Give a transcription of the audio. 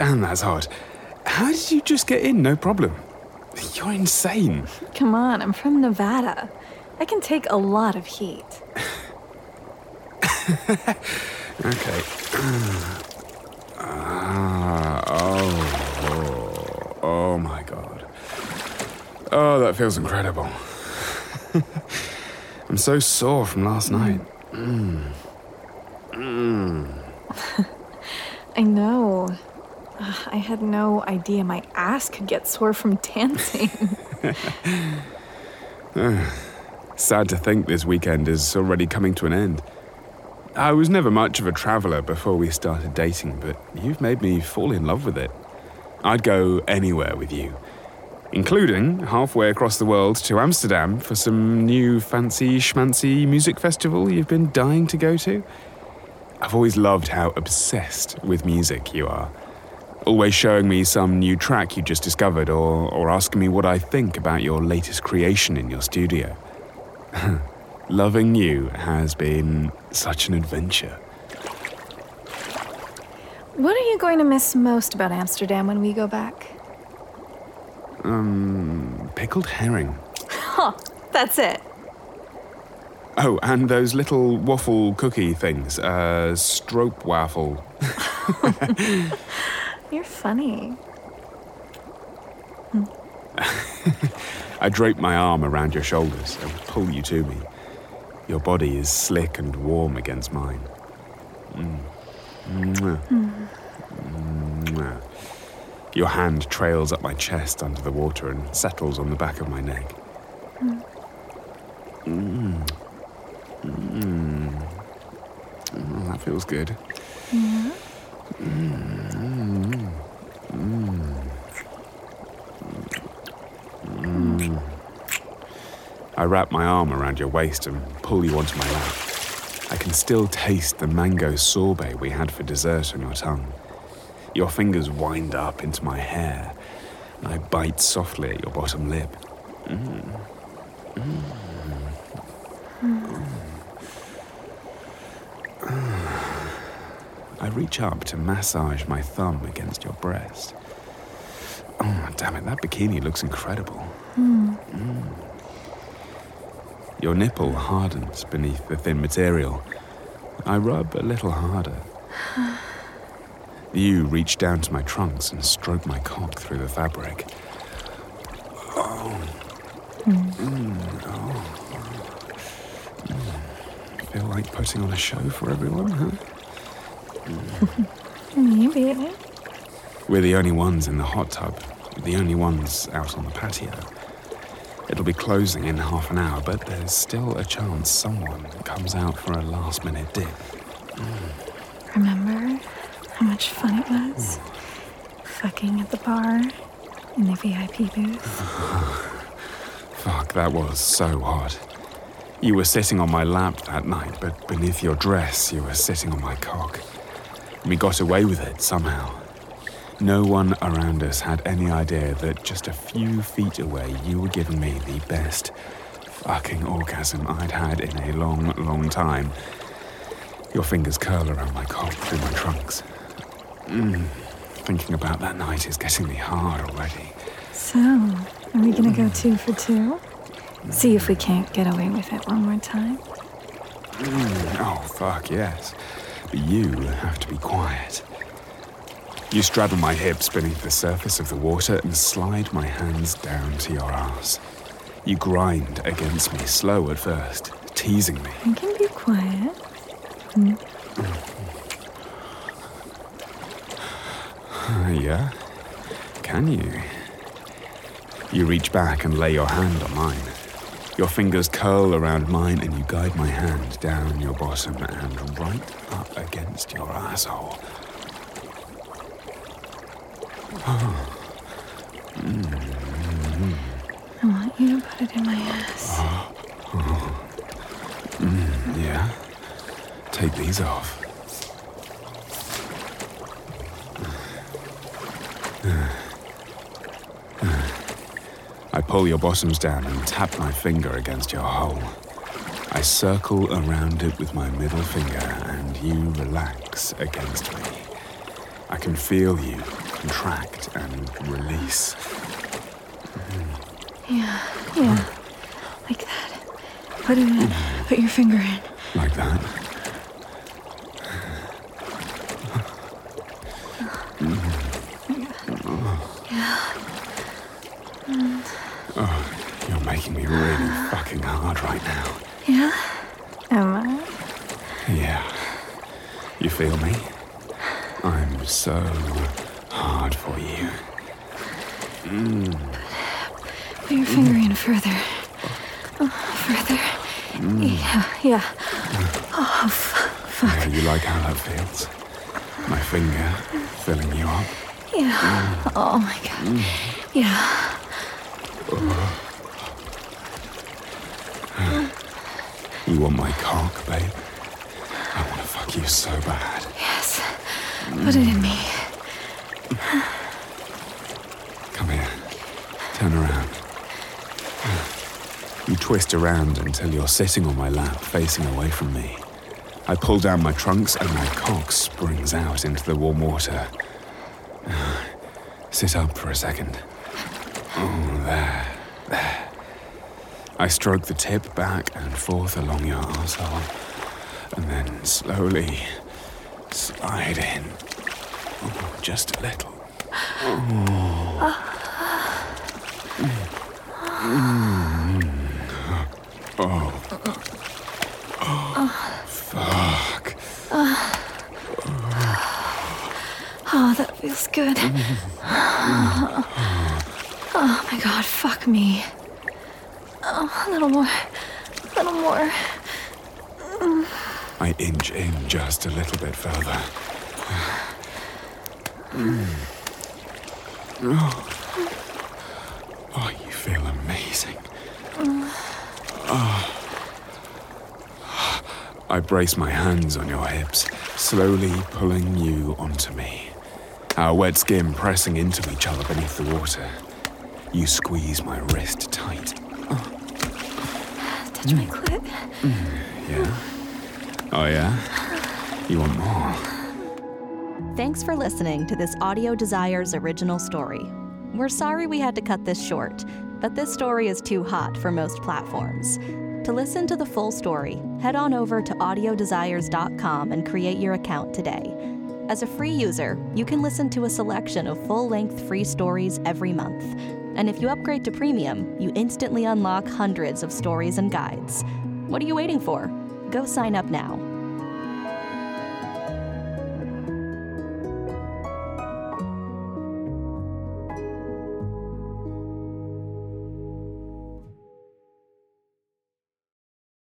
Damn, that's hot. How did you just get in? No problem. You're insane. Come on, I'm from Nevada. I can take a lot of heat. Okay. Ah, oh, oh, oh my god. Oh, that feels incredible. I'm so sore from last night. I I had no idea my ass could get sore from dancing. Sad to think this weekend is already coming to an end. I was never much of a traveller before we started dating, but you've made me fall in love with it. I'd go anywhere with you, including halfway across the world to Amsterdam for some new fancy schmancy music festival you've been dying to go to. I've always loved how obsessed with music you are. Always showing me some new track you just discovered or, or asking me what I think about your latest creation in your studio. Loving you has been such an adventure. what are you going to miss most about Amsterdam when we go back? Um, Pickled herring. Huh, that's it. Oh, and those little waffle cookie things. Uh, stroop waffle. You're funny. I drape my arm around your shoulders and pull you to me. Your body is slick and warm against mine. Mm. Mwah. Mwah. Your hand trails up my chest under the water and settles on the back of my neck. Mm. Mm. Oh, that feels good. I wrap my arm around your waist and pull you onto my lap. I can still taste the mango sorbet we had for dessert on your tongue. Your fingers wind up into my hair, and I bite softly at your bottom lip. I reach up to massage my thumb against your breast. Oh, damn it, that bikini looks incredible. Mm. Your nipple hardens beneath the thin material. I rub a little harder. You reach down to my trunks and stroke my cock through the fabric. Oh. Mm, oh. Mm. Feel like putting on a show for everyone, huh? Maybe. We're the only ones in the hot tub, the only ones out on the patio. It'll be closing in half an hour, but there's still a chance someone comes out for a last minute dip. Remember how much fun it was? Fucking at the bar, in the VIP booth. Fuck, that was so hot. You were sitting on my lap that night, but beneath your dress, you were sitting on my cock. We got away with it somehow. No one around us had any idea that just a few feet away, you were giving me the best fucking orgasm I'd had in a long, long time. Your fingers curl around my cock through my trunks. Mm, thinking about that night is getting me hard already. So, are we gonna go two for two? See if we can't get away with it one more time. Oh, fuck, yes. But you have to be quiet. You straddle my hips beneath the surface of the water and slide my hands down to your ass. You grind against me, slow at first, teasing me. I can you be quiet. Uh, yeah? Can you? You reach back and lay your hand on mine. Your fingers curl around mine and you guide my hand down your bottom and right up against your asshole. I want you to put it in my ass. Yeah? Take these off. I pull your bottoms down and tap my finger against your hole. I circle around it with my middle finger and you relax against me. I can feel you contract and release. Yeah, yeah. Like that. Put it in. Put your finger in. Like that. Yeah. Oh, you're making me really fucking hard right now. Yeah? Am I? Yeah. You feel me? I'm so hard for you. Put your finger in further. Oh, further. Yeah, yeah. Oh, f- Yeah, you like how that feels? My finger filling you up. yeah. Oh my god. Yeah. You want my cock, babe? I want to fuck you so bad. Yes. Put it in me. Come here. Turn around. You twist around until you're sitting on my lap, facing away from me. I pull down my trunks and my cock springs out into the warm water. Sit up for a second. Oh, there, there. I stroke the tip back and forth along your arsehole, and then slowly slide in. Oh, just a little. Oh, Oh, oh, good. Oh my god, fuck me. Oh, a little more. A little more. I inch in just a little bit further. Oh, Oh, you feel amazing. Oh. I brace my hands on your hips, slowly pulling you onto me. Our wet skin pressing into each other beneath the water. You squeeze my wrist tight. Touch my clit. Yeah? Oh, yeah? You want more? Thanks for listening to this Audio Desires original story. We're sorry we had to cut this short, but this story is too hot for most platforms. To listen to the full story, head on over to audiodesires.com and create your account today. As a free user, you can listen to a selection of full length free stories every month. And if you upgrade to premium, you instantly unlock hundreds of stories and guides. What are you waiting for? Go sign up now